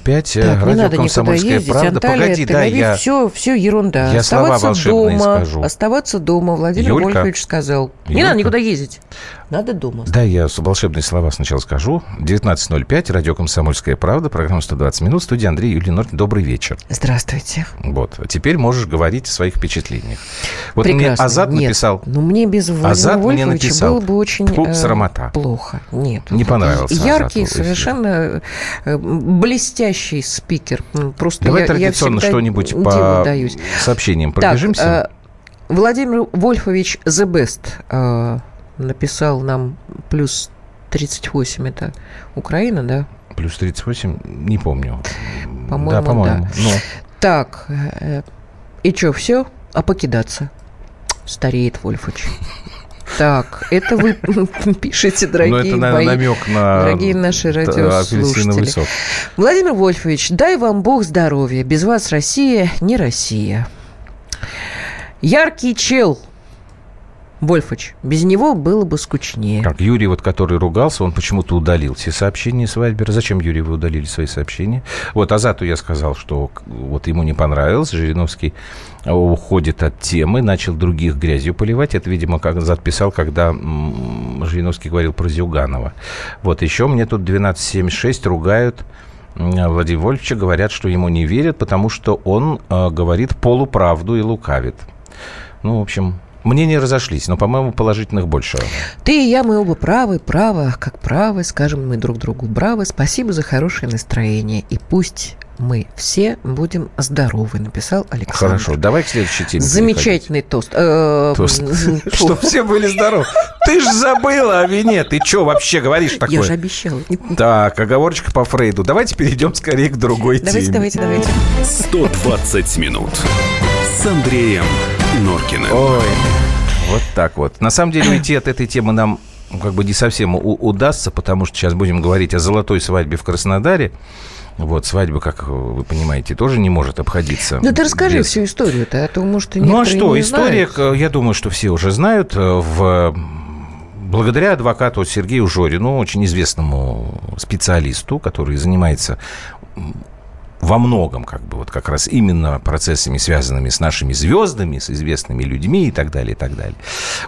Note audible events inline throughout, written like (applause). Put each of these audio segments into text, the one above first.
Пять. Так, Радио не надо «Комсомольская ездить, правда». Анталия, Погоди, да, я... Все, все ерунда. Я оставаться слова дома, скажу. Оставаться дома, Владимир Юлька. Вольфович сказал. Не Юлька. надо никуда ездить. Надо дома. Да, я волшебные слова сначала скажу. 19.05, радио «Комсомольская правда», программа «120 минут», студия Андрей Юлия Норкин. Добрый вечер. Здравствуйте. Вот. А теперь можешь говорить о своих впечатлениях. Вот Прекрасно. мне Азат Нет, написал... Ну, мне без Владимира Азат мне Вольфовича написал. было бы очень Фу, э, срамота. плохо. Нет. Не понравился Яркий, совершенно э, блестящий спикер. М, Просто Давай я, традиционно я что-нибудь по даюсь. сообщениям Так, пробежимся. э, Владимир Вольфович The Best э, написал нам плюс 38, это Украина, да? Плюс 38, не помню. По-моему, да. по-моему. да. Ну, Так, э, и что, все? А покидаться? Стареет Вольфович. Так, это вы (laughs) пишете, ну, дорогие это, наверное, мои, намек на дорогие наши радиослушатели. Владимир Вольфович, дай вам Бог здоровья. Без вас Россия не Россия. Яркий чел. Вольфович, без него было бы скучнее. Как Юрий, вот, который ругался, он почему-то удалил все сообщения с Вайбера. Зачем, Юрий, вы удалили свои сообщения? Вот Азату я сказал, что вот ему не понравилось. Жириновский уходит от темы, начал других грязью поливать. Это, видимо, как Азат писал, когда Жириновский говорил про Зюганова. Вот еще мне тут 1276 ругают м, Владимира Вольфовича, говорят, что ему не верят, потому что он э, говорит полуправду и лукавит. Ну, в общем, мнения разошлись, но, по-моему, положительных больше. Ты и я, мы оба правы, право, как правы, скажем мы друг другу браво. Спасибо за хорошее настроение. И пусть мы все будем здоровы, написал Александр. Хорошо, давай к следующей теме. Замечательный тост. Э, Тост. м, (laughs) Чтоб все были здоровы. Ты ж забыла о вине. Ты что вообще говоришь Я же такое? обещала. Так, оговорочка по Фрейду. Давайте перейдем скорее к другой Давайте, теме. давайте, давайте. 120 минут с Андреем Норкиным. Ой, вот так вот. На самом деле уйти от этой темы нам ну, как бы не совсем у- удастся, потому что сейчас будем говорить о золотой свадьбе в Краснодаре. Вот, свадьба, как вы понимаете, тоже не может обходиться. Ну ты расскажи без- всю историю-то, а то, может, и Ну а что, не история, знают. к- я думаю, что все уже знают. э, В... Благодаря адвокату Сергею Жорину, очень известному специалисту, который занимается во многом, как бы, вот как раз именно процессами, связанными с нашими звездами, с известными людьми и так далее, и так далее.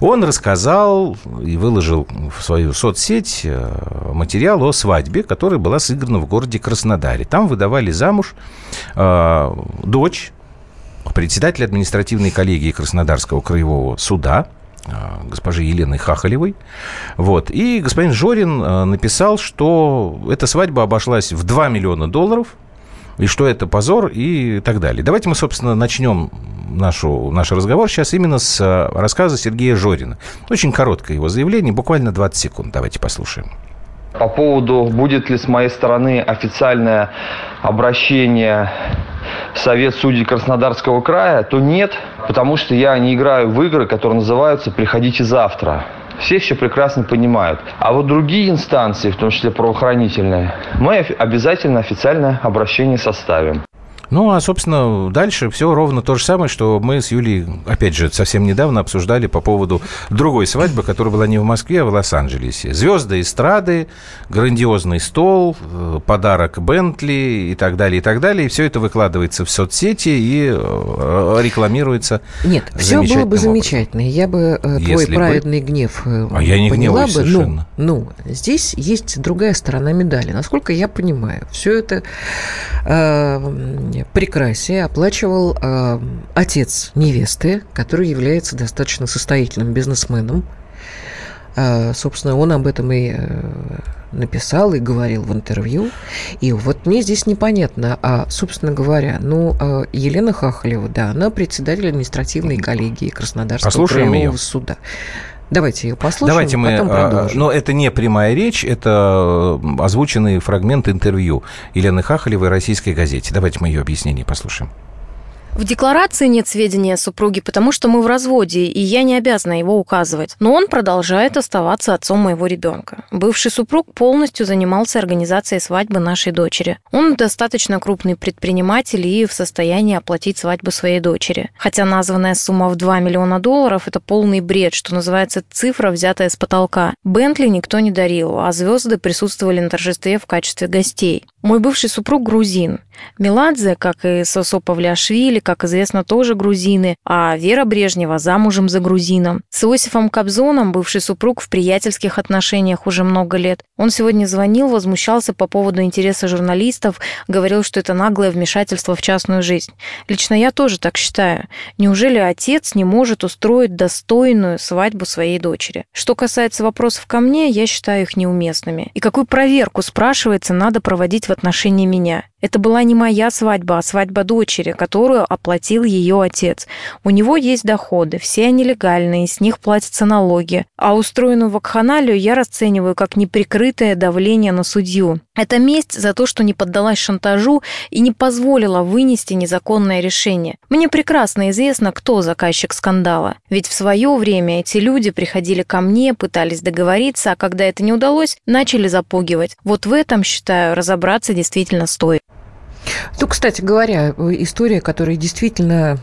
Он рассказал и выложил в свою соцсеть э, материал о свадьбе, которая была сыграна в городе Краснодаре. Там выдавали замуж э, дочь председателя административной коллегии Краснодарского краевого суда э, госпожи Елены Хахалевой. Вот. И господин Жорин э, написал, что эта свадьба обошлась в 2 миллиона долларов, и что это позор и так далее. Давайте мы, собственно, начнем нашу, наш разговор сейчас именно с э, рассказа Сергея Жорина. Очень короткое его заявление, буквально 20 секунд. Давайте послушаем. По поводу, будет ли с моей стороны официальное обращение в Совет судей Краснодарского края, то нет, потому что я не играю в игры, которые называются «приходите завтра». Все все прекрасно понимают. А вот другие инстанции, в том числе правоохранительные, мы обязательно официальное обращение составим. Ну, а, собственно, дальше все ровно то же самое, что мы с Юлей, опять же, совсем недавно обсуждали по поводу другой свадьбы, которая была не в Москве, а в Лос-Анджелесе. Звезды эстрады, грандиозный стол, э, подарок Бентли и так далее, и так далее. И все это выкладывается в соцсети и э, рекламируется Нет, все было бы образом. замечательно. Я бы э, твой Если бы- праведный гнев А я не поняла бы. совершенно. Ну, ну, здесь есть другая сторона медали. Насколько я понимаю, все это э, прекрасие оплачивал э, отец невесты, который является достаточно состоятельным бизнесменом. Э, собственно, он об этом и э, написал и говорил в интервью. И вот мне здесь непонятно, а, собственно говоря, ну, э, Елена Хахалева, да, она председатель административной коллегии Краснодарского Послушаем краевого её. суда. Давайте ее послушаем, Давайте мы, потом а, продолжим. но это не прямая речь, это э, озвученный фрагмент интервью Елены Хахалевой российской газете. Давайте мы ее объяснение послушаем. В декларации нет сведения о супруге, потому что мы в разводе, и я не обязана его указывать. Но он продолжает оставаться отцом моего ребенка. Бывший супруг полностью занимался организацией свадьбы нашей дочери. Он достаточно крупный предприниматель и в состоянии оплатить свадьбу своей дочери. Хотя названная сумма в 2 миллиона долларов – это полный бред, что называется цифра, взятая с потолка. Бентли никто не дарил, а звезды присутствовали на торжестве в качестве гостей. Мой бывший супруг грузин. Меладзе, как и Сосо Павлиашвили, как известно, тоже грузины, а Вера Брежнева замужем за грузином. С Иосифом Кобзоном бывший супруг в приятельских отношениях уже много лет. Он сегодня звонил, возмущался по поводу интереса журналистов, говорил, что это наглое вмешательство в частную жизнь. Лично я тоже так считаю. Неужели отец не может устроить достойную свадьбу своей дочери? Что касается вопросов ко мне, я считаю их неуместными. И какую проверку, спрашивается, надо проводить в отношении меня? Это была не моя свадьба, а свадьба дочери, которую оплатил ее отец. У него есть доходы, все они легальные, с них платятся налоги. А устроенную вакханалию я расцениваю как неприкрытое давление на судью. Это месть за то, что не поддалась шантажу и не позволила вынести незаконное решение. Мне прекрасно известно, кто заказчик скандала. Ведь в свое время эти люди приходили ко мне, пытались договориться, а когда это не удалось, начали запугивать. Вот в этом, считаю, разобраться действительно стоит. Ну, кстати говоря, история, которая действительно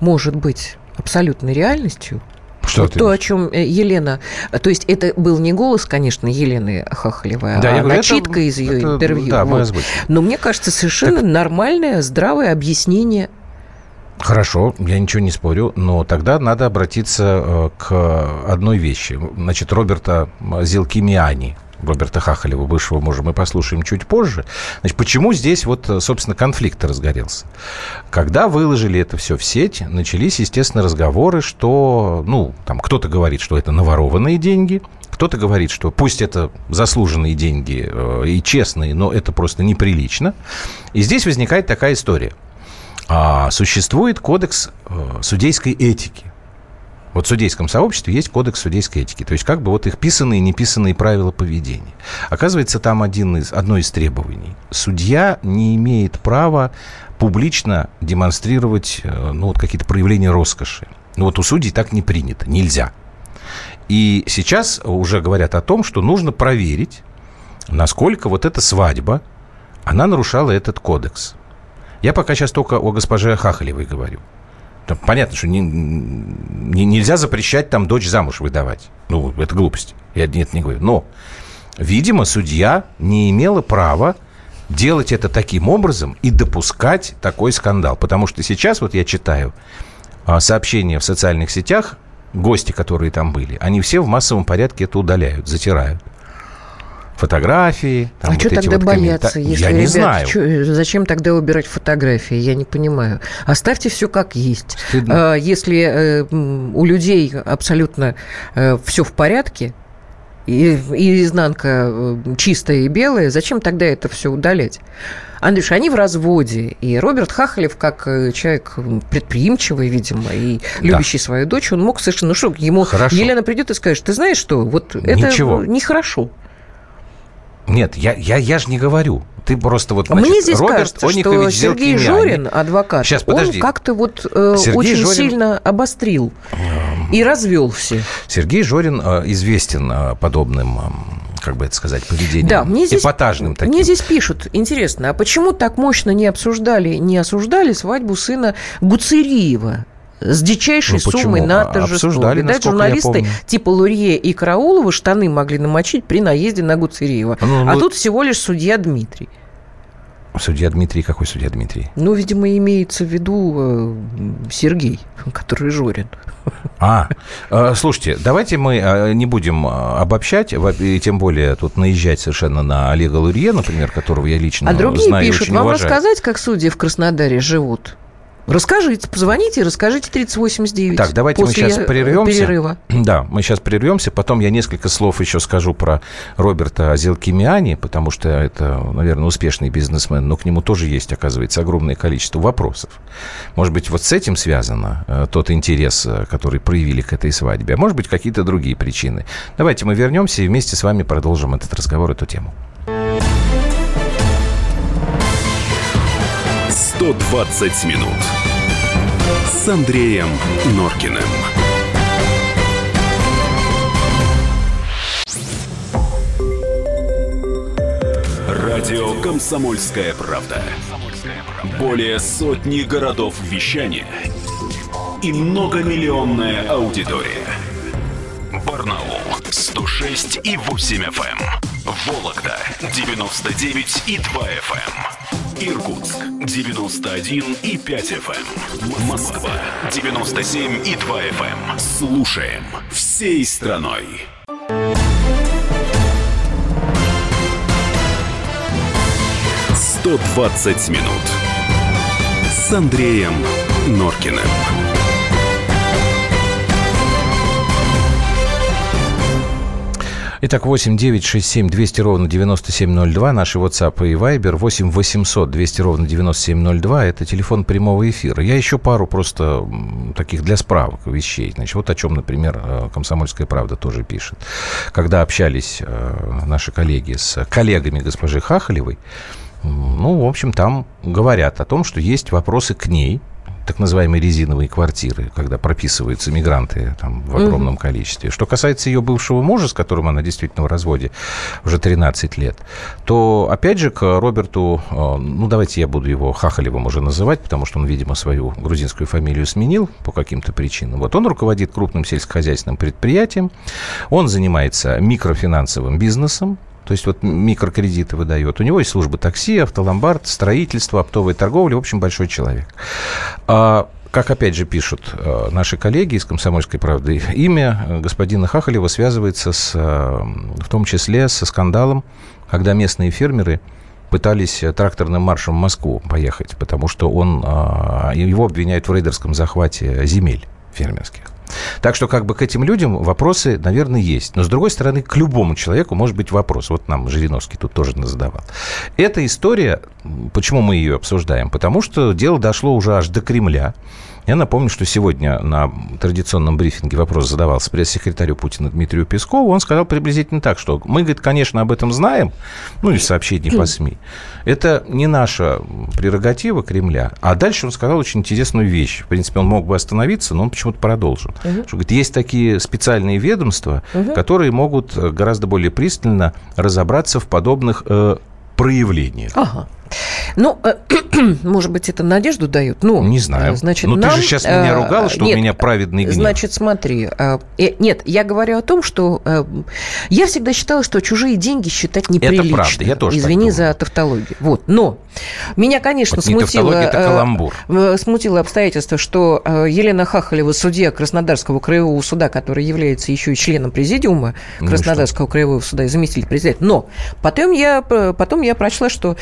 может быть абсолютной реальностью, что вот то, о чем э, Елена... То есть это был не голос, конечно, Елены Хахалевой, да, а говорю, начитка это, из ее это, интервью. Да, вот. Но мне кажется, совершенно так... нормальное, здравое объяснение Хорошо, я ничего не спорю, но тогда надо обратиться э, к одной вещи. Значит, Роберта Зилкимиани, Роберта Хахалева, бывшего мужа, мы послушаем чуть позже. Значит, почему здесь вот, собственно, конфликт разгорелся? Когда выложили это все в сеть, начались, естественно, разговоры, что, ну, там кто-то говорит, что это наворованные деньги, кто-то говорит, что пусть это заслуженные деньги э, и честные, но это просто неприлично. И здесь возникает такая история. А, существует кодекс э, судейской этики. Вот в судейском сообществе есть кодекс судейской этики. То есть как бы вот их писанные и неписанные правила поведения. Оказывается, там один из, одно из требований. Судья не имеет права публично демонстрировать э, ну, вот какие-то проявления роскоши. Ну вот у судей так не принято, нельзя. И сейчас уже говорят о том, что нужно проверить, насколько вот эта свадьба, она нарушала этот кодекс. Я пока сейчас только о госпоже Хахалевой говорю. Там, понятно, что не, не, нельзя запрещать там дочь замуж выдавать. Ну, это глупость. Я нет, не говорю. Но, видимо, судья не имела права делать это таким образом и допускать такой скандал. Потому что сейчас, вот я читаю а, сообщения в социальных сетях, гости, которые там были, они все в массовом порядке это удаляют, затирают фотографии. Там, а вот что тогда вот бояться? Коммента... Если, Я не ребят, знаю. Чё, зачем тогда убирать фотографии? Я не понимаю. Оставьте все как есть. Стыдно. А, если э, у людей абсолютно э, все в порядке, и, и изнанка э, чистая и белая, зачем тогда это все удалять? Андрюш, они в разводе, и Роберт Хахалев, как человек предприимчивый, видимо, и любящий да. свою дочь, он мог совершенно... Ну что, ему Хорошо. Елена придет и скажет, ты знаешь что, вот Ничего. это нехорошо. Нет, я, я, я же не говорю. Ты просто вот, значит, Мне здесь Роберт кажется, Оникович что Сергей Жорин, адвокат, Сейчас, подожди. он как-то вот э, очень Жорин... сильно обострил и развел все. Сергей Жорин э, известен э, подобным... Как бы это сказать, поведением да, мне здесь, эпатажным таким. Мне здесь пишут, интересно, а почему так мощно не обсуждали, не осуждали свадьбу сына Гуцериева? С дичайшей ну, суммой на торжество. Обсуждали, Видать, журналисты типа Лурье и Караулова штаны могли намочить при наезде на Гуцериева. Ну, а ну... тут всего лишь судья Дмитрий. Судья Дмитрий, какой судья Дмитрий? Ну, видимо, имеется в виду э, Сергей, который Жорин. А, э, слушайте, давайте мы э, не будем э, обобщать, и тем более тут наезжать совершенно на Олега Лурье, например, которого я лично знаю. А другие знаю пишут, вам уважаю. рассказать, как судьи в Краснодаре живут? Расскажите, позвоните, расскажите 3089. Так, давайте мы сейчас прервемся. Перерыва. (clears throat) Да, мы сейчас прервемся. Потом я несколько слов еще скажу про Роберта Зелкимиани, потому что это, наверное, успешный бизнесмен, но к нему тоже есть, оказывается, огромное количество вопросов. Может быть, вот с этим связано э, тот интерес, э, который проявили к этой свадьбе, а может быть, какие-то другие причины. Давайте мы вернемся и вместе с вами продолжим этот разговор, эту тему. 120 минут с Андреем Норкиным. Радио «Комсомольская правда». Более сотни городов вещания и многомиллионная аудитория. Барнаул 106 и 8 FM. Эм. Вологда 99 и 2 FM. Эм. Иркутск 91 и 5 FM. Эм. Москва 97 и 2 FM. Слушаем всей страной. «120 минут» с Андреем Норкиным. Итак, 8 9 6 7 200 ровно 9702, наши WhatsApp и Viber, 8 800 200 ровно 9702, это телефон прямого эфира. Я еще пару просто таких для справок вещей. Значит, вот о чем, например, э, «Комсомольская правда» тоже пишет. Когда общались э, наши коллеги с коллегами госпожи Хахалевой, ну, в общем, там говорят о том, что есть вопросы к ней, так называемые резиновые квартиры, когда прописываются мигранты там, в огромном угу. количестве. Что касается ее бывшего мужа, с которым она действительно в разводе уже 13 лет, то, опять же, к Роберту, э, ну, давайте я буду его Хахалевым уже называть, потому что он, видимо, свою грузинскую фамилию сменил по каким-то причинам. Вот он руководит крупным сельскохозяйственным предприятием, он занимается микрофинансовым бизнесом, то есть вот микрокредиты выдает. У него есть служба такси, автоломбард, строительство, оптовая торговля, в общем, большой человек. А как опять же пишут э, наши коллеги из «Комсомольской правды», имя господина Хахалева связывается с, э, в том числе со скандалом, когда местные фермеры пытались тракторным маршем в Москву поехать, потому что он, э, его обвиняют в рейдерском захвате земель фермерских. Так что как бы к этим людям вопросы, наверное, есть. Но, с другой стороны, к любому человеку может быть вопрос. Вот нам Жириновский тут тоже задавал. Эта история, почему мы ее обсуждаем? Потому что дело дошло уже аж до Кремля. Я напомню, что сегодня на традиционном брифинге вопрос задавался пресс-секретарю Путина Дмитрию Пескову. Он сказал приблизительно так, что мы, говорит, конечно, об этом знаем, ну, из сообщений по СМИ. Это не наша прерогатива Кремля. А дальше он сказал очень интересную вещь. В принципе, он мог бы остановиться, но он почему-то продолжил. Угу. Что, говорит, есть такие специальные ведомства, угу. которые могут гораздо более пристально разобраться в подобных э, проявлениях. Ага. Ну, э, (clears throat) может быть, это надежду дает. Ну, не знаю. Значит, Но нам, ты же сейчас меня э, ругала, что нет, у меня праведный гнев. Значит, смотри. Э, нет, я говорю о том, что я всегда считала, что чужие деньги считать неприлично. Это правда, я тоже Извини за тавтологию. Вот. Но меня, конечно, вот смутило, это каламбур. смутило обстоятельство, что Елена Хахалева, судья Краснодарского краевого суда, который является еще и членом президиума ну Краснодарского ну, краевого суда и заместитель президента. Но потом я, потом я прочла, что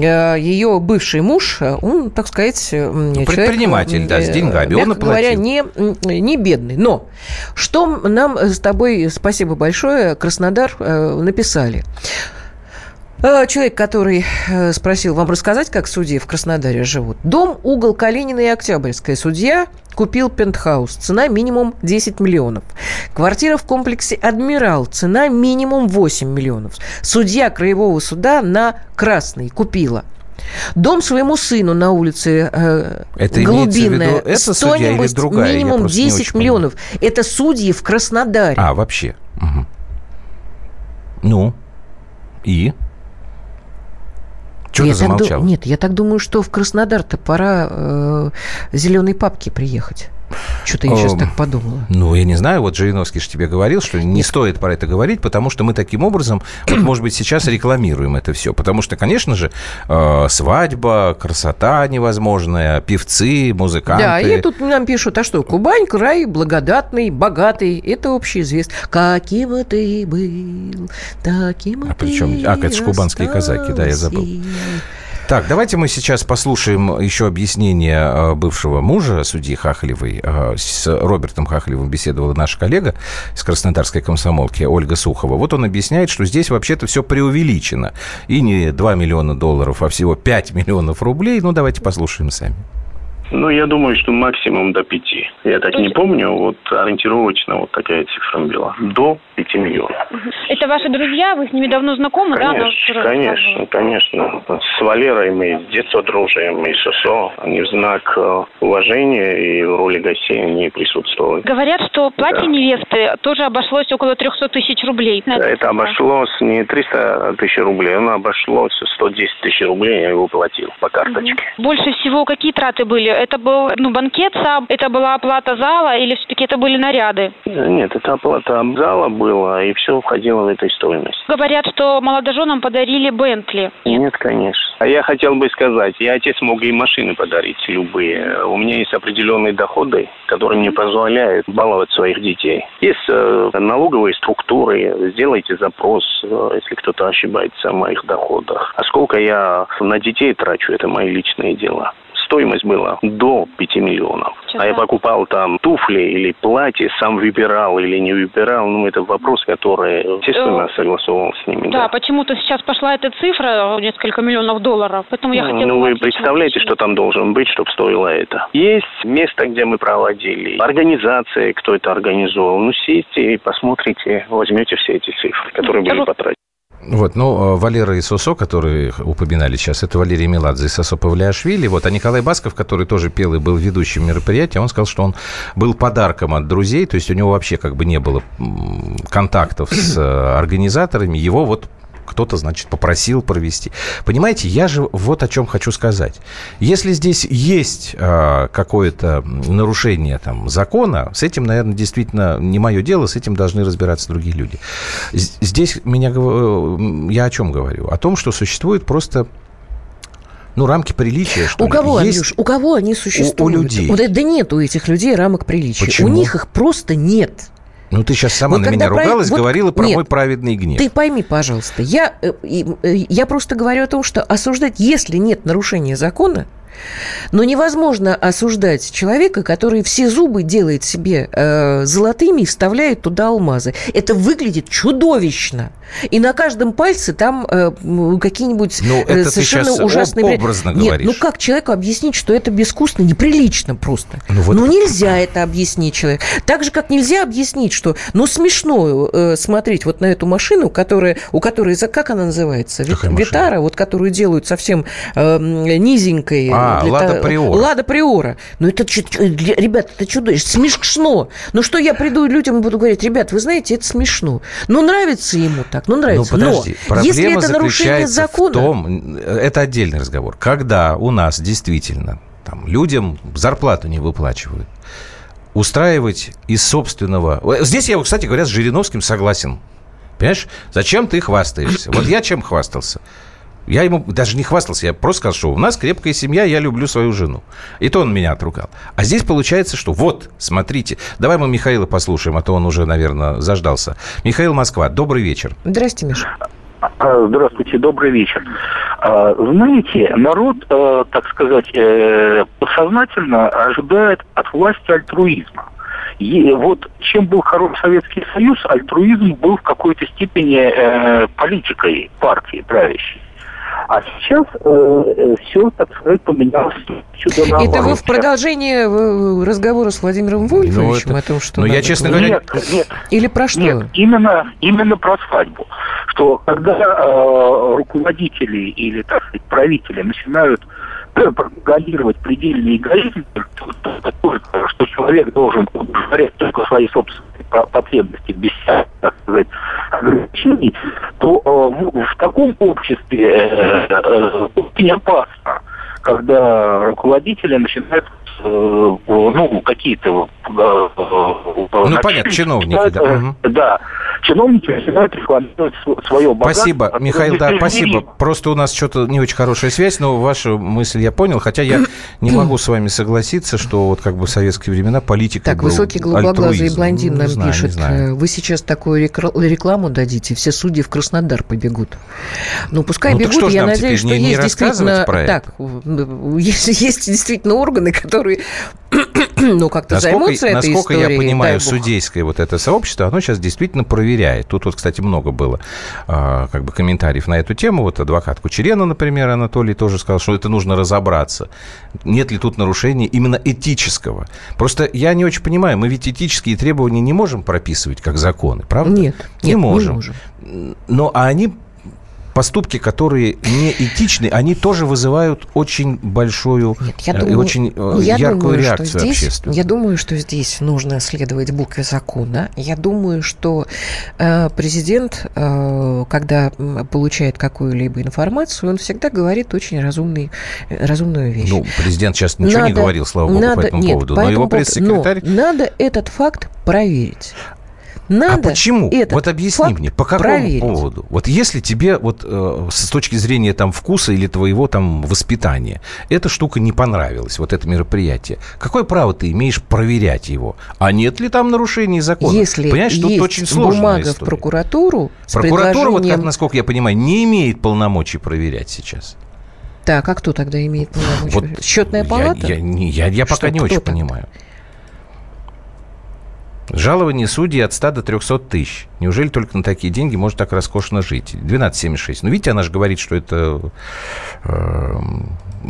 ее бывший муж, он, так сказать, ну, предприниматель, человек, да, с деньгами, он оплатил. говоря, не, не бедный. Но что нам с тобой, спасибо большое, Краснодар э, написали. Э, человек, который э, спросил вам рассказать, как судьи в Краснодаре живут. Дом, угол Калинина и Октябрьская. Судья купил пентхаус. Цена минимум 10 миллионов. Квартира в комплексе «Адмирал». Цена минимум 8 миллионов. Судья краевого суда на Красный купила Дом своему сыну на улице э, это Голубиная. Это судья или другая? Минимум 10 миллионов. Понимаю. Это судьи в Краснодаре. А, вообще? Угу. Ну, и? Чего ты замолчал? Ду... Нет, я так думаю, что в Краснодар-то пора э, зеленой папки приехать. Что-то я сейчас так подумала. Ну, я не знаю, вот Жириновский же тебе говорил, что не стоит про это говорить, потому что мы таким образом, вот, (clears throat) может быть, сейчас рекламируем это все. Потому что, конечно же, э, свадьба, красота невозможная, певцы, музыканты. Да, и тут нам пишут, а что, Кубань, край благодатный, богатый, это общеизвестно. Каким ты был, таким а при чем? А, это же кубанские казаки, да, я забыл. Так, давайте мы сейчас послушаем еще объяснение э, бывшего мужа судьи Хахалевой. Э, с Робертом Хахалевым беседовала наша коллега из Краснодарской комсомолки Ольга Сухова. Вот он объясняет, что здесь вообще-то все преувеличено. И не 2 миллиона долларов, а всего 5 миллионов рублей. Ну, давайте послушаем сами. Ну, я думаю, что максимум до пяти. Я так не помню, вот ориентировочно вот такая цифра была. До пяти миллионов. Это ваши друзья? Вы с ними давно знакомы, конечно, да? Конечно, конечно. С Валерой мы с детства дружим, и Сосо. Они в знак э, уважения и в роли гостей не присутствовали. Говорят, что платье Да. невесты тоже обошлось около 300 тысяч рублей. Это обошлось не 300 тысяч рублей, оно обошлось 110 тысяч рублей, я его платил по карточке. Больше всего какие траты были? Это был ну, банкет сам, это была оплата зала или все-таки это были наряды? Нет, это оплата зала была, и все входило в эту стоимость. Говорят, что молодоженам подарили Бентли. Нет, конечно. А я хотел бы сказать, я отец мог и машины подарить любые. У меня есть определенные доходы, которые мне позволяют баловать своих детей. Есть э, налоговые структуры, сделайте запрос, э, если кто-то ошибается о моих доходах. А сколько я на детей трачу, это мои личные дела. Стоимость была до 5 миллионов. А я покупал там туфли или платье, сам выбирал или не выбирал. Ну, это вопрос, который, естественно, согласовал с ними. Да, почему-то сейчас пошла эта цифра, несколько миллионов долларов. Поэтому я Ну, хотела... ну, вы представляете, что там должен быть, чтобы стоило это? Есть место, где мы проводили, организация, кто это организовал. Ну, сидите и посмотрите, возьмете все эти цифры, которые были потрачены. Вот, ну, э, Валера и Сосо, которые упоминали сейчас, это Валерий Меладзе и Сосо Павлиашвили. Вот, а Николай Басков, который тоже пел и был ведущим мероприятия, он сказал, что он был подарком от друзей, то есть у него вообще как бы не было контактов с э, организаторами, его вот кто-то, значит, попросил провести. Понимаете, я же вот о чем хочу сказать. Если здесь есть э, какое-то нарушение там, закона, с этим, наверное, действительно не мое дело, с этим должны разбираться другие люди. Здесь меня, гов- я о чем говорю? О том, что существует просто ну, рамки приличия, что У ли. кого, Есть- Андрюш, у кого они существуют? людей. Вот, да нет у этих людей рамок приличия. Почему? У них их просто нет. Ну, ты сейчас сама Вот на меня ругалась, вот говорила про нет. мой праведный гнев. Ты пойми, пожалуйста, я, э, э, я просто говорю о том, что осуждать, если нет нарушения закона, но невозможно осуждать человека, который все зубы делает себе э, золотыми и вставляет туда алмазы. Это выглядит чудовищно. И на каждом пальце там э, какие-нибудь Ну, э, это ты совершенно щас ужасные... об- образно Нет, говоришь. ну как человеку объяснить, что это безвкусно, неприлично просто? Ну, вот- Ну, нельзя это объяснить человеку. Так же, как нельзя объяснить, что, ну, смешно э, смотреть вот на эту машину, которая, у которой, как она называется? Вит- Какая машина? Витара, вот которую делают совсем э, низенькой. А, для Лада та- Приора. Лада Приора. Ну, это, чу- чу- для- ребят, это чудовищно, смешно. Ну, что я приду людям и буду говорить, ребят, вы знаете, это смешно. Ну, нравится ему так, ну, Ну, нравится. подожди, Но если проблема это нарушение закона... в том, это отдельный разговор, когда у нас действительно там, людям зарплату не выплачивают, устраивать из собственного... Здесь я, кстати говоря, с Жириновским согласен. Понимаешь, зачем ты хвастаешься? Вот я чем хвастался? Я ему даже не хвастался, я просто сказал, что у нас крепкая семья, я люблю свою жену. И то он меня отругал. А здесь получается, что вот, смотрите, давай мы Михаила послушаем, а то он уже, наверное, заждался. Михаил Москва, добрый вечер. Здрасте, Миша. А, Здравствуйте, добрый вечер. А, Знаете, народ, э, так сказать, э, подсознательно ожидает от власти альтруизма. И вот чем был хорош Советский Союз, альтруизм был в какой-то степени э, политикой партии правящей. А сейчас все, так сказать, поменялось чудо Это вы в продолжение э, разговора с Владимиром Вольфовичем это- о том, что... ну, я, честно говоря, Нет, нет, Или про что? Нет, именно, именно про свадьбу. Что когда э, руководители или, так сказать, правители начинают э, пропагандировать предельный эгоизм, что человек должен удовлетворять только свои собственные потребности без так сказать, ограничений, то э, в, таком обществе э, э, очень опасно, когда руководители начинают ну, какие-то э, Ну, понятно, чиновники, да. Да, чиновники начинают рекламировать св- свое богатство. Спасибо, Михаил, да, спасибо. Просто у нас что-то не очень хорошая связь, но вашу мысль я понял, хотя я не могу с вами согласиться, что вот как бы в советские времена политика Так, был высокий голубоглазый блондин Ну, нам знаю, пишет, э, вы сейчас такую рекламу дадите, все судьи в Краснодар побегут. Ну, пускай Ну, бегут, я надеюсь, что не- есть действительно... Так, э, (laughs) есть, есть действительно органы, которые (clears throat) ну, как-то насколько, займутся этой насколько историей. я понимаю, судейское вот это сообщество, оно сейчас действительно проверяет. Тут вот, кстати, много было а, как бы комментариев на эту тему. Вот адвокат Кучерена, например, Анатолий тоже сказал, что это нужно разобраться. Нет ли тут нарушения именно этического? Просто я не очень понимаю, мы ведь этические требования не можем прописывать как законы, правда? Нет, не нет, можем. не можем. Но а они поступки, которые не этичны, они тоже вызывают очень большую Нет, я э, и думаю, очень э, я яркую думаю, реакцию что здесь, общественную. Я думаю, что здесь нужно следовать букве закона. Я думаю, что э, президент, э, когда получает какую-либо информацию, он всегда говорит очень разумный, э, разумную вещь. Ну, президент сейчас ничего не Надо- говорил, слава богу, по надо- этому нет, поводу. по Но его этому поводу- пресс-секретарь... но надо этот факт проверить. Надо а почему? Вот объясни мне, по какому проверить. поводу? Вот если тебе вот э, с точки зрения там вкуса или твоего там воспитания эта штука не понравилась, вот это мероприятие, какое право ты имеешь проверять его? А нет ли там нарушений закона? Если Понимаешь, тут есть очень сложная бумага в история. прокуратуру с Прокуратура, вот как, предложением- насколько я понимаю, не имеет полномочий проверять сейчас. Так, а кто тогда имеет полномочия? Вот Счетная я- палата? Я, не- я, я пока Что, не очень тогда? понимаю. Жалование судей от 100 до 300 тысяч. Неужели только на такие деньги может так роскошно жить? 12,76. Ну, видите, она же говорит, что это э,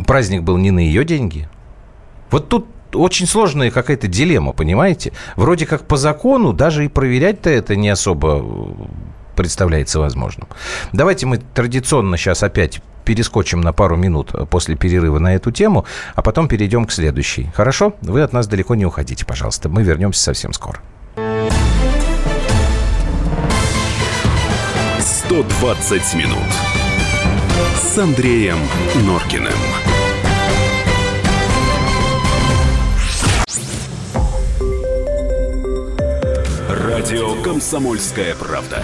праздник был не на ее деньги. Вот тут очень сложная какая-то дилемма, понимаете? Вроде как по закону даже и проверять-то это не особо представляется возможным. Давайте мы традиционно сейчас опять перескочим на пару минут после перерыва на эту тему, а потом перейдем к следующей. Хорошо? Вы от нас далеко не уходите, пожалуйста. Мы вернемся совсем скоро. 120 минут с Андреем Норкиным. Радио «Комсомольская правда».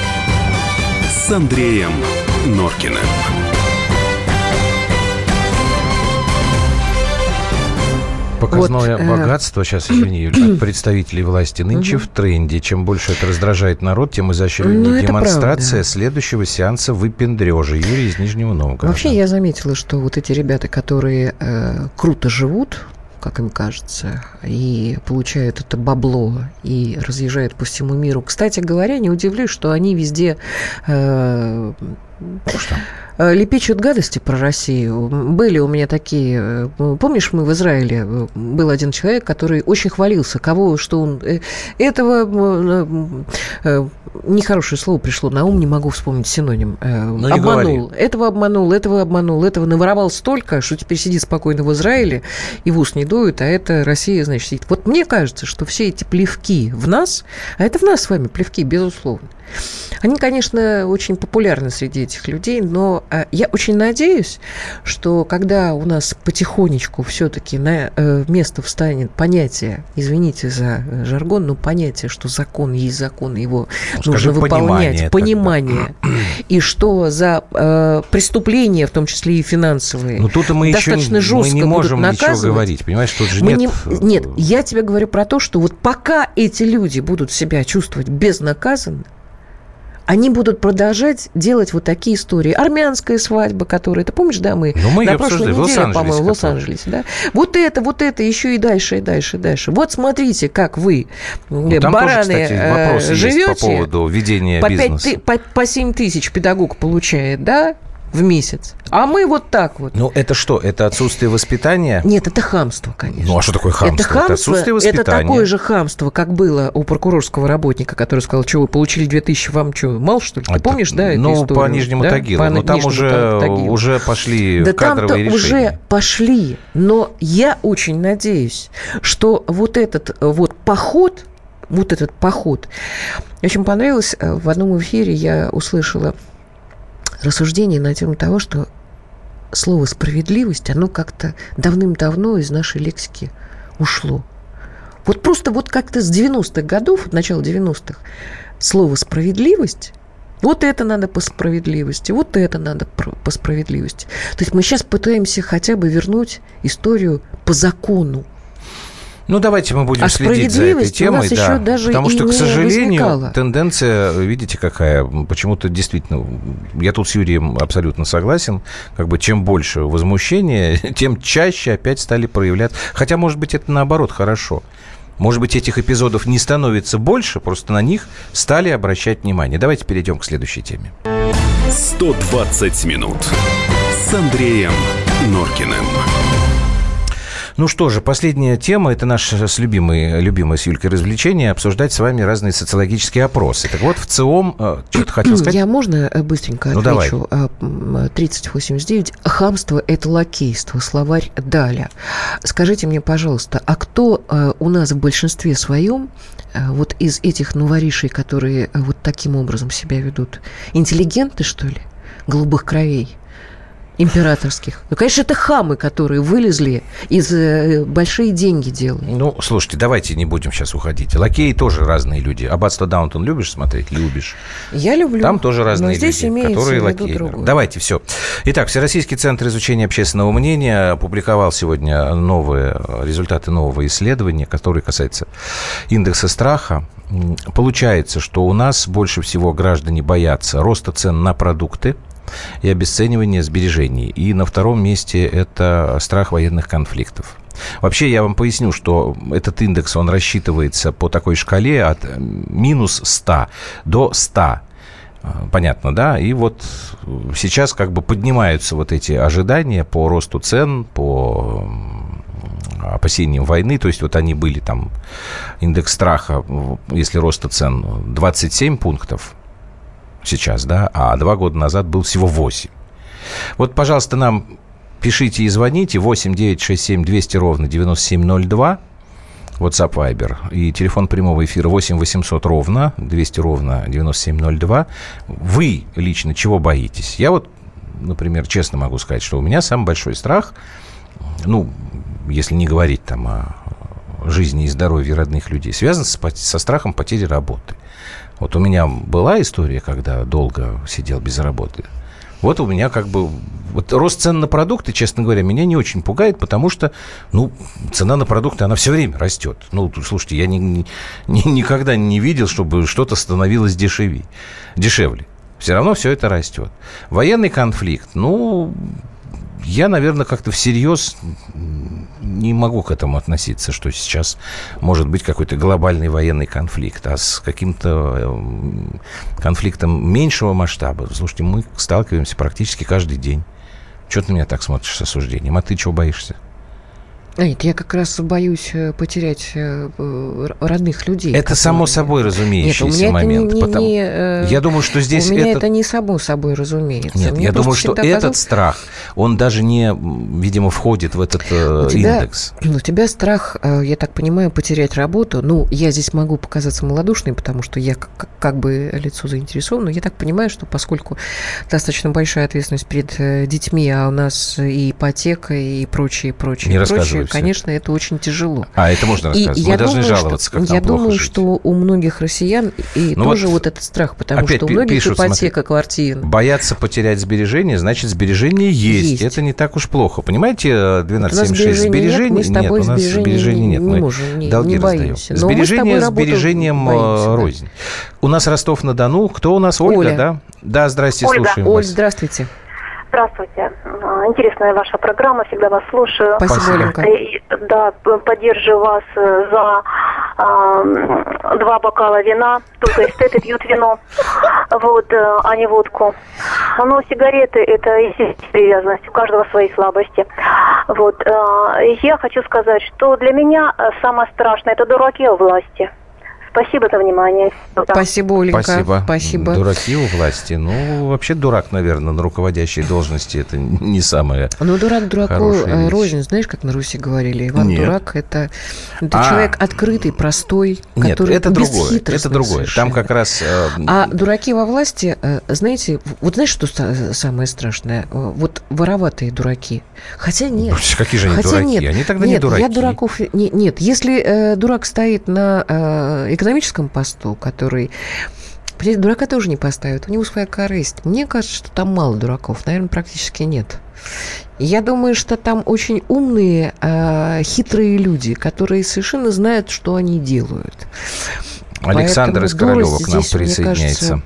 с Андреем Норкиным. Показное Вот, э, богатство, сейчас, извини, Юль, от (clears throat) представителей власти нынче в тренде. Чем больше это раздражает народ, тем Ну, изощреннее это демонстрация правда. следующего сеанса выпендрежа. Юрий из Нижнего Новгорода. Вообще я заметила, что вот эти ребята, которые э, круто живут, как им кажется, и получают это бабло и разъезжают по всему миру. Кстати говоря, не удивлюсь, что они везде э, Что? Э, лепечут гадости про Россию. Были у меня такие... э, Помнишь, мы в Израиле э, был один человек, который очень хвалился, кого, что он... Этого... Нехорошее слово пришло на ум, не могу вспомнить синоним. Э, Ну, обманул. Этого обманул, этого обманул, этого наворовал столько, что теперь сидит спокойно в Израиле и в ус не дует, а это Россия, значит, сидит. Вот мне кажется, что все эти плевки в нас, а это в нас с вами плевки, безусловно, они, конечно, очень популярны среди этих людей, но э, я очень надеюсь, что когда у нас потихонечку все-таки на э, место встанет понятие, извините за э, жаргон, но понятие, что закон есть закон, его скажи, нужно понимание выполнять, понимание, и что за э, преступления, в том числе и финансовые, Ну тут мы еще достаточно мы жестко не будут можем ничего наказывать. говорить, понимаешь, тут же Мы нет... не- нет, я тебе говорю про то, что вот пока эти люди будут себя чувствовать безнаказанно, они будут продолжать делать вот такие истории. Армянская свадьба, которая, ты помнишь, да, мы Ну, мы на прошлой неделе, по-моему, в. Лос-Анджелесе, да. Вот это, вот это, еще и дальше, и дальше, и дальше. Вот смотрите, как вы, Ну, э, там бараны, тоже, кстати, э, живете. по поводу ведения по, бизнеса. ты- по, по 7 тысяч педагог получает, да, в месяц. А мы вот так вот. Ну это что, это отсутствие воспитания? Нет, это хамство, конечно. Ну а что такое хамство? Это хамство, отсутствие это воспитания. такое же хамство, как было у прокурорского работника, который сказал, что вы получили 2000, вам что, мало что ли? Ты А помнишь, это- да, эту Ну, историю? по Нижнему Да? Тагилу. По Ну, там уже, Тагилу. уже пошли Да кадровые решения. уже пошли, но я очень надеюсь, что вот этот э, вот поход, вот этот поход, очень понравилось, э, в одном эфире я услышала рассуждение на тему того, что слово «справедливость», оно как-то давным-давно из нашей лексики ушло. Вот просто вот как-то с 90-х годов, начала 90-х, слово «справедливость» Вот это надо по справедливости, вот это надо по справедливости. То есть мы сейчас пытаемся хотя бы вернуть историю по закону. Ну, давайте мы будем а следить за этой темой. да, даже потому что, к сожалению, возникало. тенденция, видите, какая, почему-то действительно, я тут с Юрием абсолютно согласен, как бы чем больше возмущения, (laughs) тем чаще опять стали проявляться. Хотя, может быть, это наоборот хорошо. Может быть, этих эпизодов не становится больше, просто на них стали обращать внимание. Давайте перейдем к следующей теме. 120 минут с Андреем Норкиным. Ну что же, последняя тема, это наше с любимой, любимое с Юлькой развлечение, обсуждать с вами разные социологические опросы. Так вот, в ЦИОМ, э, что-то хотел сказать? Я можно э, быстренько ну, отвечу? Давай. 3089. Хамство – это лакейство. Словарь Даля. Скажите мне, пожалуйста, а кто э, у нас в большинстве своем вот из этих новоришей, которые вот таким образом себя ведут, интеллигенты, что ли? Голубых кровей? Императорских. Ну, конечно, это хамы, которые вылезли из э, большие деньги делают. Ну, слушайте, давайте не будем сейчас уходить. Лакеи тоже разные люди. Аббатство Даунтон любишь смотреть? Любишь. Я люблю. Там тоже разные здесь люди, которые лакеи. Давайте, все. Итак, Всероссийский центр изучения общественного мнения опубликовал сегодня новые результаты нового исследования, которое касается индекса страха. Получается, что у нас больше всего граждане боятся роста цен на продукты – и обесценивание сбережений. И на втором месте это страх военных конфликтов. Вообще, я вам поясню, что этот индекс, он рассчитывается по такой шкале от минус 100 до 100 Понятно, да? И вот сейчас как бы поднимаются вот эти ожидания по росту цен, по опасениям войны, то есть вот они были там, индекс страха, если роста цен 27 пунктов, сейчас, да, а два года назад был всего 8. Вот, пожалуйста, нам пишите и звоните 8 9 6 7 200 ровно 9702. WhatsApp Viber. И телефон прямого эфира 8 800 ровно 200 ровно 9702. Вы лично чего боитесь? Я вот, например, честно могу сказать, что у меня самый большой страх, ну, если не говорить там о жизни и здоровье родных людей, связан с, со страхом потери работы. Вот у меня была история, когда долго сидел без работы. Вот у меня как бы... Вот рост цен на продукты, честно говоря, меня не очень пугает, потому что, ну, цена на продукты, она все время растет. Ну, слушайте, я ни, ни, никогда не видел, чтобы что-то становилось дешевее, дешевле. Все равно все это растет. Военный конфликт, ну, я, наверное, как-то всерьез не могу к этому относиться, что сейчас может быть какой-то глобальный военный конфликт, а с каким-то эм, конфликтом меньшего масштаба. Слушайте, мы сталкиваемся практически каждый день. Чего ты на меня так смотришь с осуждением? А ты чего боишься? Нет, я как раз боюсь э, потерять э, родных людей. Это само собой разумеющийся Нет, момент. Не, потому... не, э, я думаю, что здесь у меня это... это не само собой разумеется. Нет, Мне я думаю, что казалось... этот страх, он даже не, видимо, входит в этот у тебя, индекс. У тебя страх, я так понимаю, потерять работу. Ну, я здесь могу показаться малодушной, потому что я как, как бы лицо заинтересовано. Я так понимаю, что поскольку достаточно большая ответственность перед детьми, а у нас и ипотека, и прочее, прочее, не прочее, конечно, это очень тяжело. А, это можно рассказать. И Мы должны думаю, жаловаться, что, как Я думаю, жить. что у многих россиян и ну тоже вот, вот этот страх, потому что у многих пишут, ипотека, смотри, квартир. Боятся потерять сбережения, значит, сбережения есть. есть. Это не так уж плохо. Понимаете, 1276 сбережений... Нет, нет, у нас сбережений нет. Мы можем, не, долги не боимся. Сбережения сбережением э, боимся, рознь. У нас Ростов-на-Дону. Кто у нас? Ольга, Оля. да? Да, здрасте, Ольга. слушаем Оль, вас. здравствуйте. Здравствуйте. А, интересная ваша программа, всегда вас слушаю. Спасибо, Оленька. Да, поддерживаю вас э, за э, два бокала вина. Только эстеты пьют вино, вот, э, а не водку. Но сигареты – это естественная привязанность, у каждого свои слабости. Вот. Э, я хочу сказать, что для меня самое страшное – это дураки власти. Спасибо за внимание. Спасибо, Оленька. Спасибо. Спасибо. Дураки у власти. Ну, вообще дурак, наверное, на руководящей должности это не самое Ну, дурак дураку э, рознь. Знаешь, как на Руси говорили? Иван Нет. Дурак – это, это А. человек открытый, простой, Нет, который это другое. Это другое. Там как раз... э, А дураки во власти, э, знаете, вот знаешь, что самое страшное? Э, Вот вороватые дураки. Хотя нет. Какие же они Хотя дураки? нет. Они тогда нет, не дураки. я дураков... Не, нет, если э, дурак стоит на э, экономическом посту, который... Понимаете, дурака тоже не поставят, у него своя корысть. Мне кажется, что там мало дураков, наверное, практически нет. Я думаю, что там очень умные, э, хитрые люди, которые совершенно знают, что они делают. Александр из Поэтому Королева дурость к нам здесь, присоединяется. кажется-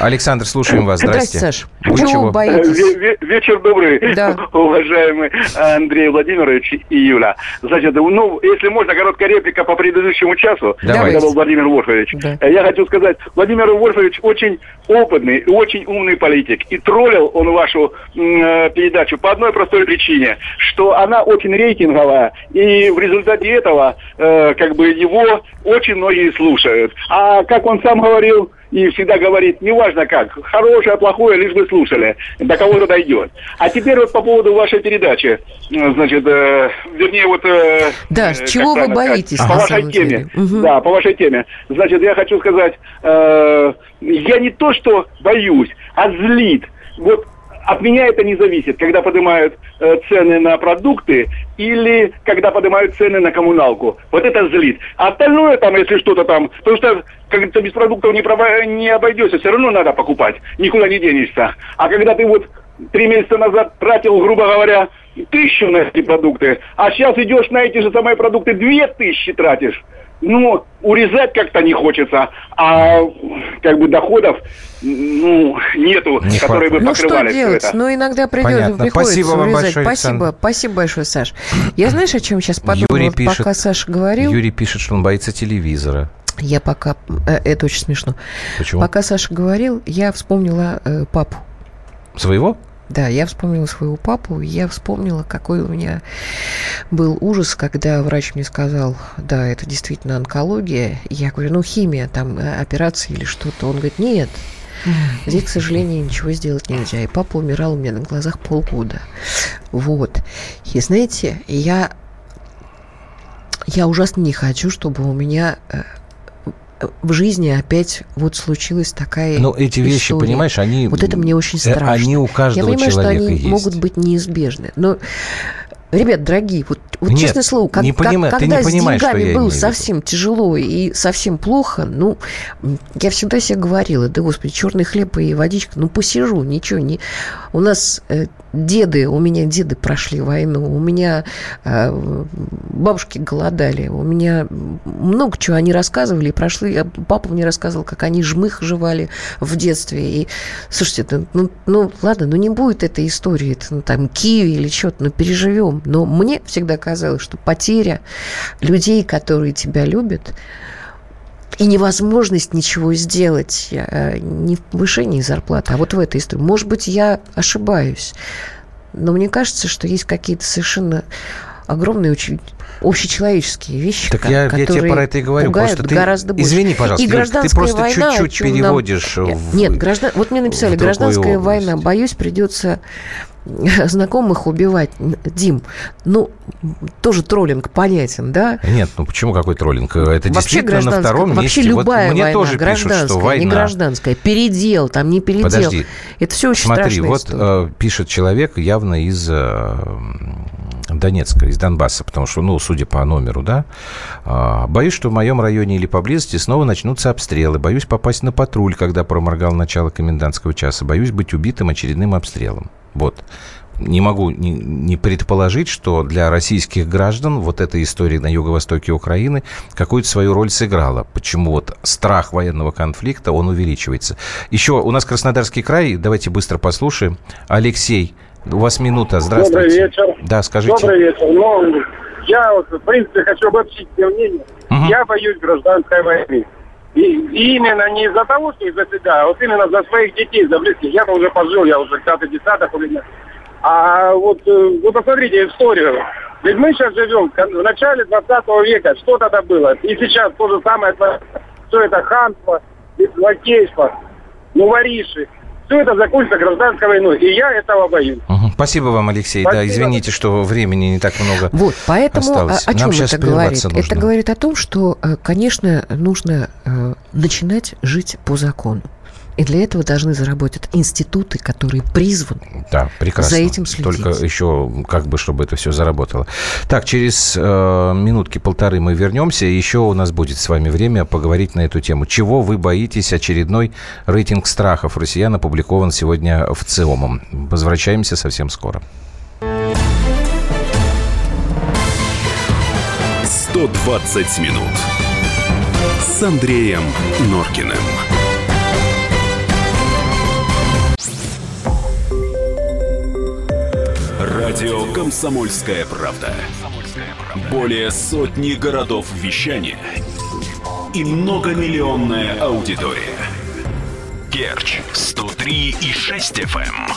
Александр, слушаем вас. Здрасте. Здрасте, Саш. Вы Чего боитесь? Ве- Вечер добрый, Да. (laughs) уважаемый Андрей Владимирович и Юля. Значит, ну, если можно, короткая реплика по предыдущему часу. Давайте. Это был Владимир Вольфович. Да. Э, Я хочу сказать, Владимир Вольфович очень опытный и очень умный политик. И троллил он вашу э, передачу по одной простой причине, что она очень рейтинговая, и в результате этого, э, как бы, его очень многие слушают. А как он сам говорил, и всегда говорит, неважно как, хорошее, плохое, лишь бы слушали, до кого-то дойдет. А теперь вот по поводу вашей передачи, э, значит, э, вернее, вот... э, Да, э, чего вы боитесь, сказать, По вашей теме. Мгм. Да, по вашей теме. Значит, я хочу сказать, э, я не то, что боюсь, а злит. Вот от меня это не зависит, когда поднимают э, цены на продукты или когда поднимают цены на коммуналку. Вот это злит. А остальное там, если что-то там, потому что, как говорится, без продуктов не, проба- не обойдешься, все равно надо покупать, никуда не денешься. А когда ты вот три месяца назад тратил, грубо говоря, тысячу на эти продукты, а сейчас идешь на эти же самые продукты, две тысячи тратишь. Ну, урезать как-то не хочется, а как бы доходов, ну, нету, Не которые бы Ну что покрывали делать? это. Ну иногда придется, Понятно. приходится Спасибо вам урезать. большое, Спасибо, Александр. спасибо большое, Саш. Я знаешь, о чем сейчас подумала, Юрий пишет, пока Саша говорил? Юрий пишет, что он боится телевизора. Я пока... э, Это очень смешно. Почему? Пока Саша говорил, я вспомнила э, папу. Своего? Да, я вспомнила своего папу, я вспомнила, какой у меня был ужас, когда врач мне сказал, да, это действительно онкология. Я говорю, ну, химия, там, э, операция или что-то. Он говорит, нет, здесь, к сожалению, ничего сделать нельзя. И папа умирал у меня на глазах полгода. Вот. И знаете, я, я ужасно не хочу, чтобы у меня э, в жизни опять вот случилась такая Но эти вещи, история. понимаешь, они... Вот это мне очень э, страшно. Они у каждого Я понимаю, что они есть. могут быть неизбежны. Но, ребят, дорогие, вот, вот Нет, честное слово, как, не как- понимаю, ты не когда с понимаешь, что деньгами было совсем тяжело и совсем плохо, ну, я всегда себе говорила, да, господи, черный хлеб и водичка, ну, посижу, ничего, не... У нас э, деды, у меня деды прошли войну, у меня э, бабушки голодали, у меня много чего они рассказывали, и прошли, папа мне рассказывал, как они жмых жевали в детстве, и, слушайте, ну, ну, ну, ладно, ну, не будет этой истории, это, ну, там, киви или что-то, ну, переживем, но мне всегда казалось, что потеря людей, которые тебя любят, и невозможность ничего сделать э, не в повышении зарплаты, а вот в этой истории. Может быть, я ошибаюсь, но мне кажется, что есть какие-то совершенно огромные очень общечеловеческие вещи, Так я, я тебе которые про это и говорю. пугают Просто ты, гораздо больше. извини, пожалуйста, И Юль, ты гражданская просто война, чуть-чуть чем нам- переводишь в- Нет, граждан... вот мне написали, гражданская область. война, боюсь, придется (laughs) знакомых убивать. Дим, ну, тоже троллинг понятен, да? Нет, ну почему какой троллинг? Это Вообще действительно на втором вообще месте. любая вот мне война, тоже пишут, гражданская, что война... не гражданская, передел, там не передел. Подожди. Это все очень Смотри, страшная вот история. э, пишет человек явно из э, Донецка, из Донбасса, потому что, ну, судя по номеру, да, а, боюсь, что в моем районе или поблизости снова начнутся обстрелы. Боюсь попасть на патруль, когда проморгал начало комендантского часа. Боюсь быть убитым очередным обстрелом. Вот. Не могу не, не предположить, что для российских граждан вот эта история на юго-востоке Украины какую-то свою роль сыграла. Почему вот страх военного конфликта, он увеличивается. Еще у нас Краснодарский край, давайте быстро послушаем. Алексей, у вас минута, здравствуйте. Добрый вечер. Да, скажите. Добрый вечер. Ну, я вот, в принципе, хочу обобщить все мнение. Мгм. Я боюсь гражданской войны. И, и именно не из-за того, что из-за себя, а вот именно за своих детей, за близких. Я уже пожил, я уже пятый десяток у меня. А вот, э, вот посмотрите историю. Ведь мы сейчас живем в начале 20 века, что тогда было? И сейчас то же самое. все это хамство, злодейство, ну, вориши. Все это закончится гражданской войной. И я этого боюсь. Угу. Спасибо вам, Алексей. Спасибо. Да, извините, что времени не так много Вот, поэтому осталось. о, чем Нам сейчас это говорит? прерваться нужно. Это говорит о том, что, э, конечно, нужно э, начинать жить по закону. И для этого должны заработать институты, которые призваны Да, прекрасно. за этим следить. Только еще как бы, чтобы это все заработало. Так, через э, минутки полторы мы вернемся. Еще у нас будет с вами время поговорить на эту тему. Чего вы боитесь? Очередной рейтинг страхов россиян опубликован сегодня в ЦИОМом. Возвращаемся совсем скоро. 120 минут с Андреем Норкиным. Радио «Комсомольская правда». Более сотни городов вещания и многомиллионная аудитория. Керчь 103 и 6 FM.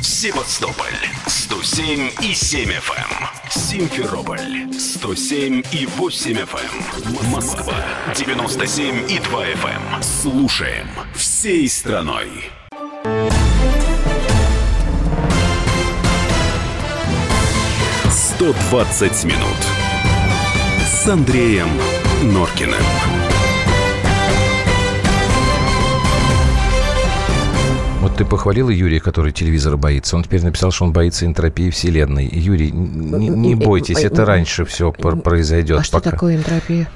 Севастополь 107 и 7 FM. Симферополь 107 и 8 FM. Москва 97 и 2 FM. Слушаем всей страной. «120 минут» с Андреем Норкиным. Вот ты похвалила Юрия, который телевизора боится. Он теперь написал, что он боится энтропии Вселенной. Юрий, не, не бойтесь, это раньше все произойдет. А что пока. такое энтропия?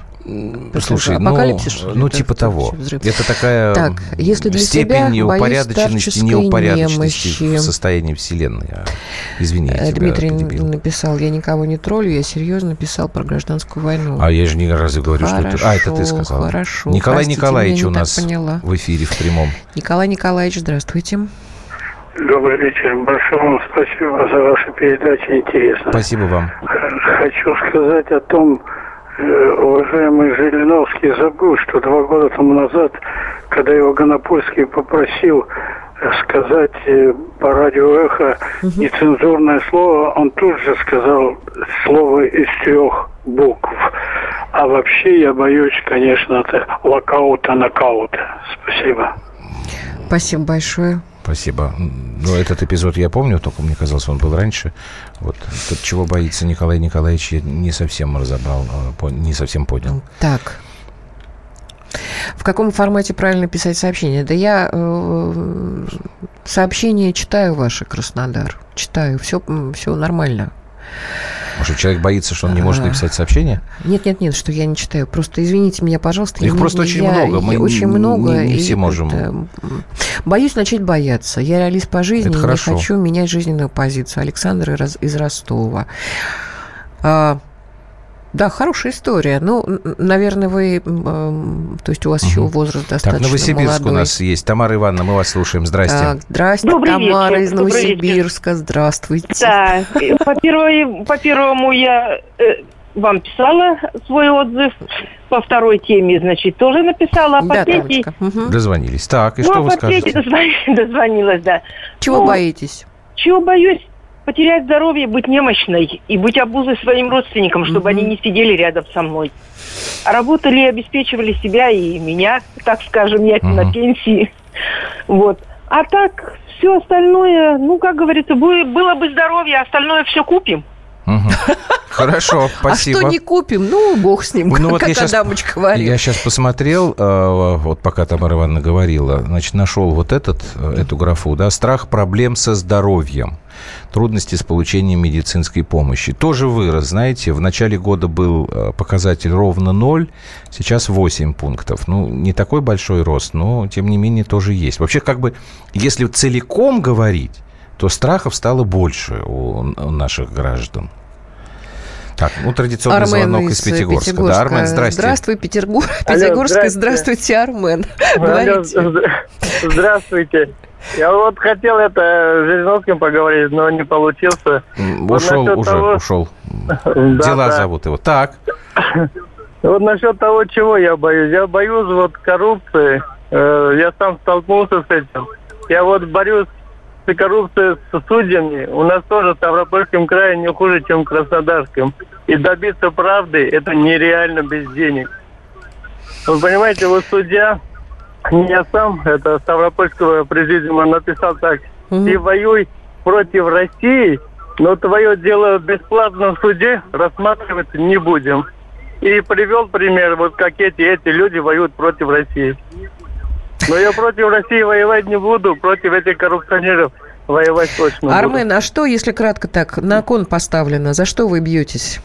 Слушай, ну, Апокалипсис, ну Это типа того. взрыв? Это такая Так, если для степень себя неупорядоченности, немощи. в состоянии Вселенной. А, Извини, я Э, тебя Дмитрий перебил. написал, я никого не троллю, я серьезно писал про гражданскую войну. А я же не разве говорю, что ты... А, это ты Хорошо, сказал. хорошо. Николай Простите, Николаевич у нас поняла. в эфире в прямом. Николай Николаевич, здравствуйте. Добрый вечер. Большое вам спасибо за вашу передачу. Интересно. Спасибо вам. Хочу сказать о том, уважаемый Жириновский забыл, что два года тому назад, когда его Гонопольский попросил э, сказать э, по радио «Эхо» нецензурное слово, он тут же сказал слово из трех букв. А вообще я боюсь, конечно, это локаута-нокаута. Спасибо. Спасибо большое. Спасибо. Ну, этот эпизод я помню, только мне казалось, он был раньше. Вот тут чего боится Николай Николаевич, я не совсем разобрал, по- не совсем понял. Так. В каком формате правильно писать сообщение? Да я э, сообщения читаю ваши, Краснодар. Читаю. Все, все нормально. Может, человек боится, что он не может А. написать сообщение? Нет, нет, нет, что я не читаю. Просто извините меня, пожалуйста. Их я- просто очень я- много. Мы очень не- много. не и все можем. это, боюсь начать бояться. Я реалист по жизни, Это и не хорошо. хочу менять жизненную позицию. Александр из- из Ростова. А, да, хорошая история. Ну, наверное, вы, м, то есть у вас еще возраст Так, достаточно Новосибирск молодой. у нас есть. Тамара Ивановна, мы вас слушаем. Здрасте. Так, здрасте, Добрый Тамара вечер, из добрый вечер. Новосибирска. Здравствуйте. Да, по, первой, по первому я э, вам писала свой отзыв, по второй теме, значит, тоже написала, а по Да, третьей... Мгм. Дозвонились. Так, и ну, что а вы по третьей скажете? дозвон- (laughs) дозвонилась, да. Чего Ну, боитесь? Чего боюсь? Потерять здоровье, быть немощной и быть обузой своим родственникам, чтобы они не сидели рядом со мной. А работали и обеспечивали себя и меня, так скажем, я на пенсии. Вот. А так, все остальное, ну, как говорится, бы- было бы здоровье, а остальное все купим. (laughs) Хорошо, спасибо. А что не купим? Ну, бог с ним, Ну, вот как я Адамыч говорил. Я сейчас посмотрел, э, вот пока Тамара Ивановна говорила, значит, нашел вот этот, э, эту графу, да, страх проблем со здоровьем, трудности с получением медицинской помощи. Тоже вырос, знаете, в начале года был э, показатель ровно 0, сейчас 8 пунктов. Ну, не такой большой рост, но, тем не менее, тоже есть. Вообще, как бы, если целиком говорить, то страхов стало больше у, наших граждан. Так, ну, традиционный Армен звонок из, Пятигорска. Пятигорска. Да, Армен, здрасте. Здравствуй, Петергор... Алло, Пятигорск. здрасте. Здравствуйте, Армен. Алло, Здравствуйте. Я вот хотел это с Жириновским поговорить, но не получился. Вот Ушел насчет уже, того- ушел. Да, Дела да. зовут его. Так, Вот насчет того, чего я боюсь. Я боюсь вот коррупции. Э, Я сам столкнулся с этим. Я вот борюсь с коррупцией с судьями. У нас тоже в Ставропольском крае не хуже, чем в Краснодарском. И добиться правды это нереально без денег. Вы понимаете, вот судья, не я сам, это Ставропольского президиума написал так. Ты воюй против России, но твое дело бесплатно в суде рассматривать не будем. И привел пример, вот как эти, эти люди воюют против России. Но я против России воевать не буду, против этих коррупционеров воевать точно буду. Армен, а что, если кратко так, на кон поставлено? За что вы бьетесь?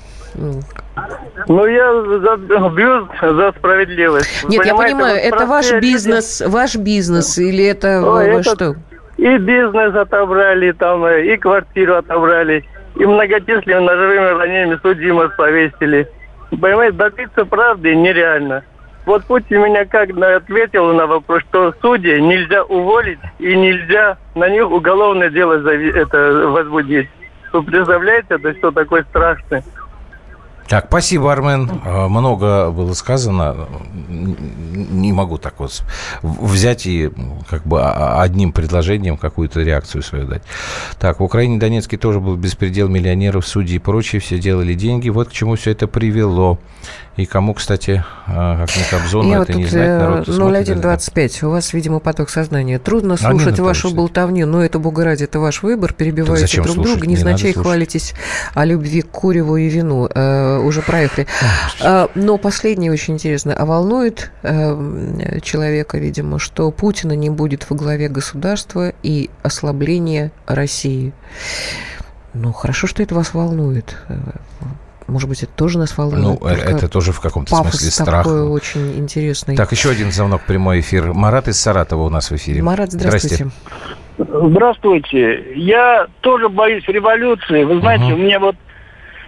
Ну, я за, бьюсь за справедливость. Нет, я понимаете, понимаю, вот это ваш люди- бизнес, ваш бизнес или это Ой, вы это- что? И бизнес отобрали, там, и квартиру отобрали, и многочисленными ножевыми ранениями судимых повесили. Понимаете, добиться правды нереально. Вот Путин меня как ответил на вопрос, что судей нельзя уволить и нельзя на них уголовное дело зави- это, возбудить. Вы представляете, это что такое страшное? Так, спасибо, Армен. Э, Много было сказано. Не могу так вот взять и как бы а- одним предложением какую-то реакцию свою дать. Так, в Украине Донецке тоже был беспредел миллионеров, судей и прочее. Все делали деньги. Вот к чему все это привело. И кому, кстати, э, как не Кобзону, Я это вот не знать. э, Народ смотрит, 0125. У вас, видимо, поток сознания. Трудно А, слушать Нина вашу болтовню, но это, бога ради, это ваш выбор. Перебиваете друг слушать? друга, Не надо невзначай слушать. хвалитесь о любви к куреву и вину. Э, уже проехали. А, но последнее очень интересно. А волнует э, человека, видимо, что Путина не будет во главе государства и ослабление России. Ну, хорошо, что это вас волнует. Может быть, это тоже нас волнует. Ну, э, это тоже в каком-то смысле страх. такой очень интересный. Так, еще один звонок, прямой эфир. Марат из Саратова у нас в эфире. Марат, здравствуйте. Здравствуйте. Я тоже боюсь революции. Вы знаете, Мгм. у меня вот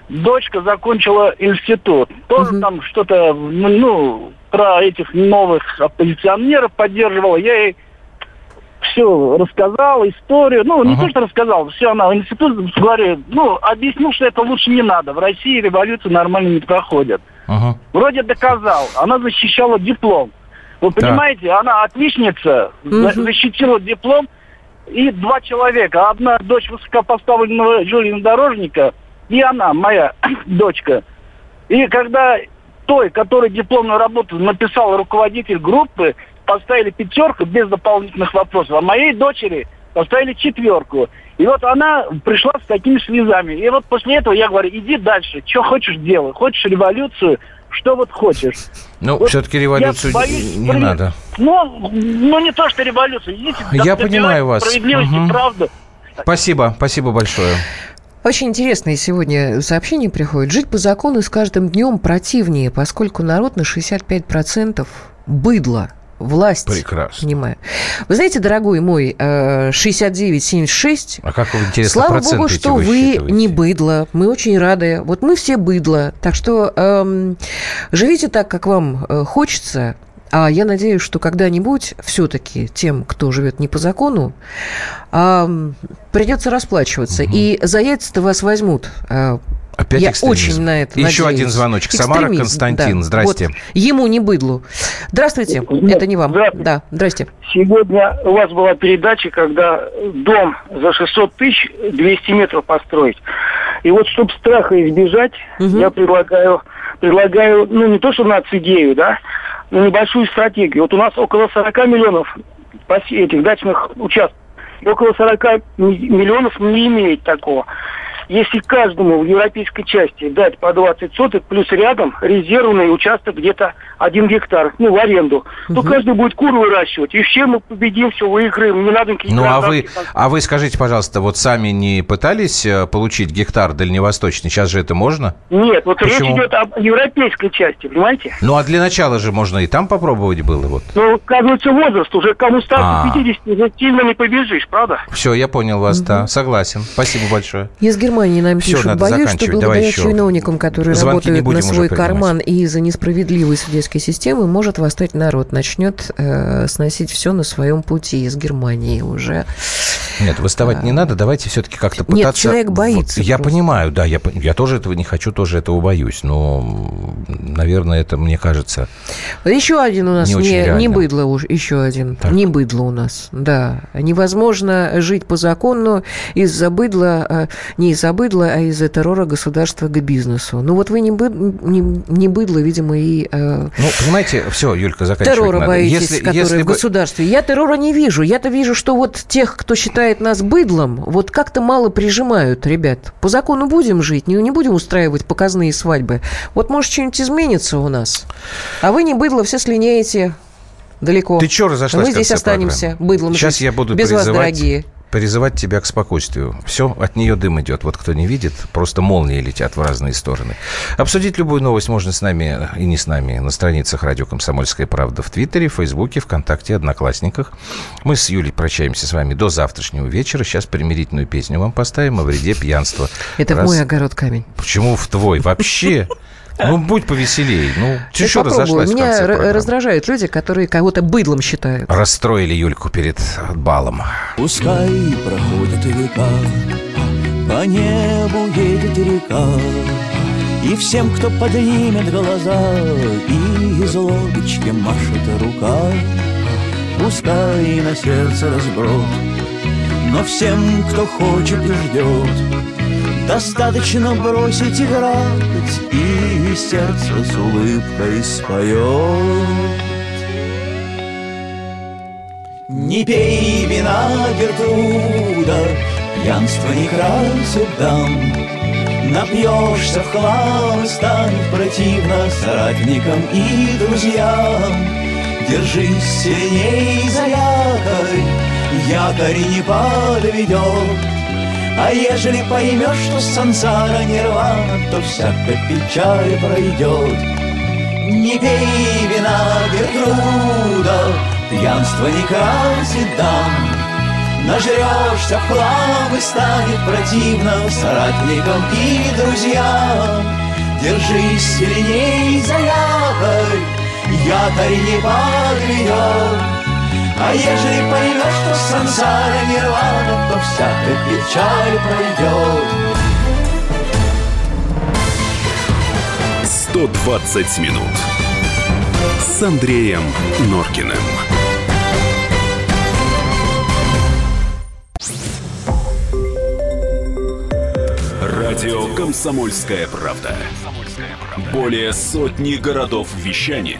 дочка закончила институт. Тоже там что-то, ну, ну, про этих новых оппозиционеров поддерживала. Я ей все рассказал, историю. Ну, не Ага. то, что рассказал, все она в институт, говорю, ну, объяснил, что это лучше не надо. В России революции нормально не проходят. Ага. Вроде доказал. Она защищала диплом. Вы понимаете, она отличница, за- защитила диплом, и два человека. Одна дочь высокопоставленного железнодорожника, и она, моя (coughs) дочка. И когда той, который дипломную работу написал руководитель группы, поставили пятерку без дополнительных вопросов, а моей дочери поставили четверку. И вот она пришла с такими слезами. И вот после этого я говорю, иди дальше, что хочешь делай. Хочешь революцию, что вот хочешь. Ну, Вот все-таки я революцию боюсь не при- надо. Ну, ну не то, что революция. Идите, Я понимаю вас. Справедливости, Мгм. правды. Спасибо, спасибо большое. Очень интересные сегодня сообщения приходят. Жить по закону с каждым днем противнее, поскольку народ на 65% быдло. Власть. Прекрасно. Понимаю. Вы знаете, дорогой мой, э, 6976, А как вы, интересно, Слава богу, что вы не быдло. Мы очень рады. Вот мы все быдло. Так что эм, живите так, как вам э, хочется. А я надеюсь, что когда-нибудь все-таки тем, кто живет не по закону, ам, придется расплачиваться. И за яйца-то вас возьмут. А, Опять я экстремизм. очень на это Еще надеюсь. один звоночек. Самара, Экстремизм, Константин, да. здрасте. Вот. Ему не быдлу. Здравствуйте. Это не вам. Да, здрасте. Сегодня у вас была передача, когда дом за 600 тысяч 200 метров построить. И вот, чтобы страха избежать, я предлагаю, предлагаю, ну, не то, что нацидею, да, но небольшую стратегию. Вот у нас около 40 миллионов этих дачных участков. И около 40 ми- миллионов не имеет такого. Если каждому в европейской части дать по 20 соток, плюс рядом резервный участок где-то 1 гектар, ну, в аренду, то каждый будет кур выращивать. И все мы победим, все выиграем, не надо никаких Ну, а вы, а вы скажите, пожалуйста, вот сами не пытались э, получить гектар дальневосточный? Сейчас же это можно? Нет, вот Почему? речь идет об европейской части, понимаете? Ну, а для начала же можно и там попробовать было. Вот. Ну, оказывается, возраст уже кому старше А. 50 уже сильно не побежишь, правда? Все, я понял вас, да, согласен. Спасибо большое. Из Германии нам Всё, пишут. Боюсь, что благодаря чиновникам, которые Звонки работают на свой карман и из-за несправедливой судейской системы, может восстать народ. Начнет э, сносить все на своем пути из Германии уже. Нет, выставать не надо, давайте все-таки как-то Нет, пытаться... человек боится Вот, я просто. понимаю, да, я, я тоже этого не хочу, тоже этого боюсь, но, наверное, это, мне кажется... Еще один у нас Не не, не, быдло уж, еще один. Не быдло у нас, да. Невозможно жить по закону из-за быдла, э, не из из-за быдла, а из-за террора государства к бизнесу. Ну вот вы не, бы, не, не быдло, видимо, и... Э, ну, понимаете, все, Юлька, заканчивать Террора надо. боитесь, если, который если в государстве. Я террора не вижу. Я-то вижу, что вот тех, кто считает нас быдлом, вот как-то мало прижимают, ребят. По закону будем жить, не, не будем устраивать показные свадьбы. Вот, может, что-нибудь изменится у нас. А вы не быдло, все слиняете далеко. Ты что разошлась Мы здесь останемся программы? быдлом Сейчас жить. я буду Без призывать, вас, дорогие. Призывать тебя к спокойствию. Все, от нее дым идет. Вот кто не видит, просто молнии летят в разные стороны. Обсудить любую новость можно с нами и не с нами на страницах радио «Комсомольская правда» в Твиттере, Фейсбуке, ВКонтакте, Одноклассниках. Мы с Юлей прощаемся с вами до завтрашнего вечера. Сейчас примирительную песню вам поставим о вреде пьянства. Это Раз- мой огород камень. Почему в твой? Вообще... Ну, будь повеселей. Ну, ты попробую. разошлась Меня раздражают люди, которые кого-то быдлом считают. Расстроили Юльку перед балом. Пускай проходит века, по небу едет река, И всем, кто поднимет глаза, и из лодочки машет рука, Пускай на сердце разброд, но всем, кто хочет и ждет, Достаточно бросить играть, и сердце с улыбкой споет. Не пей вина, Гертруда, пьянство не красит дам. Напьешься в хлам и станет противно соратникам и друзьям. Держись сильней за якорь, якорь не подведет. А ежели поймешь, что сансара нирвана, то всякая печаль пройдет. Не пей вина, Гертруда, пьянство не красит дам. Нажрешься в хлам и станет противно соратникам и друзьям. Держись сильней за якорь, якорь не подведет. А ежели поймешь, что сансара нирвана, то всякая печаль пройдет. 120 минут с Андреем Норкиным. Радио «Комсомольская правда». Более сотни городов вещания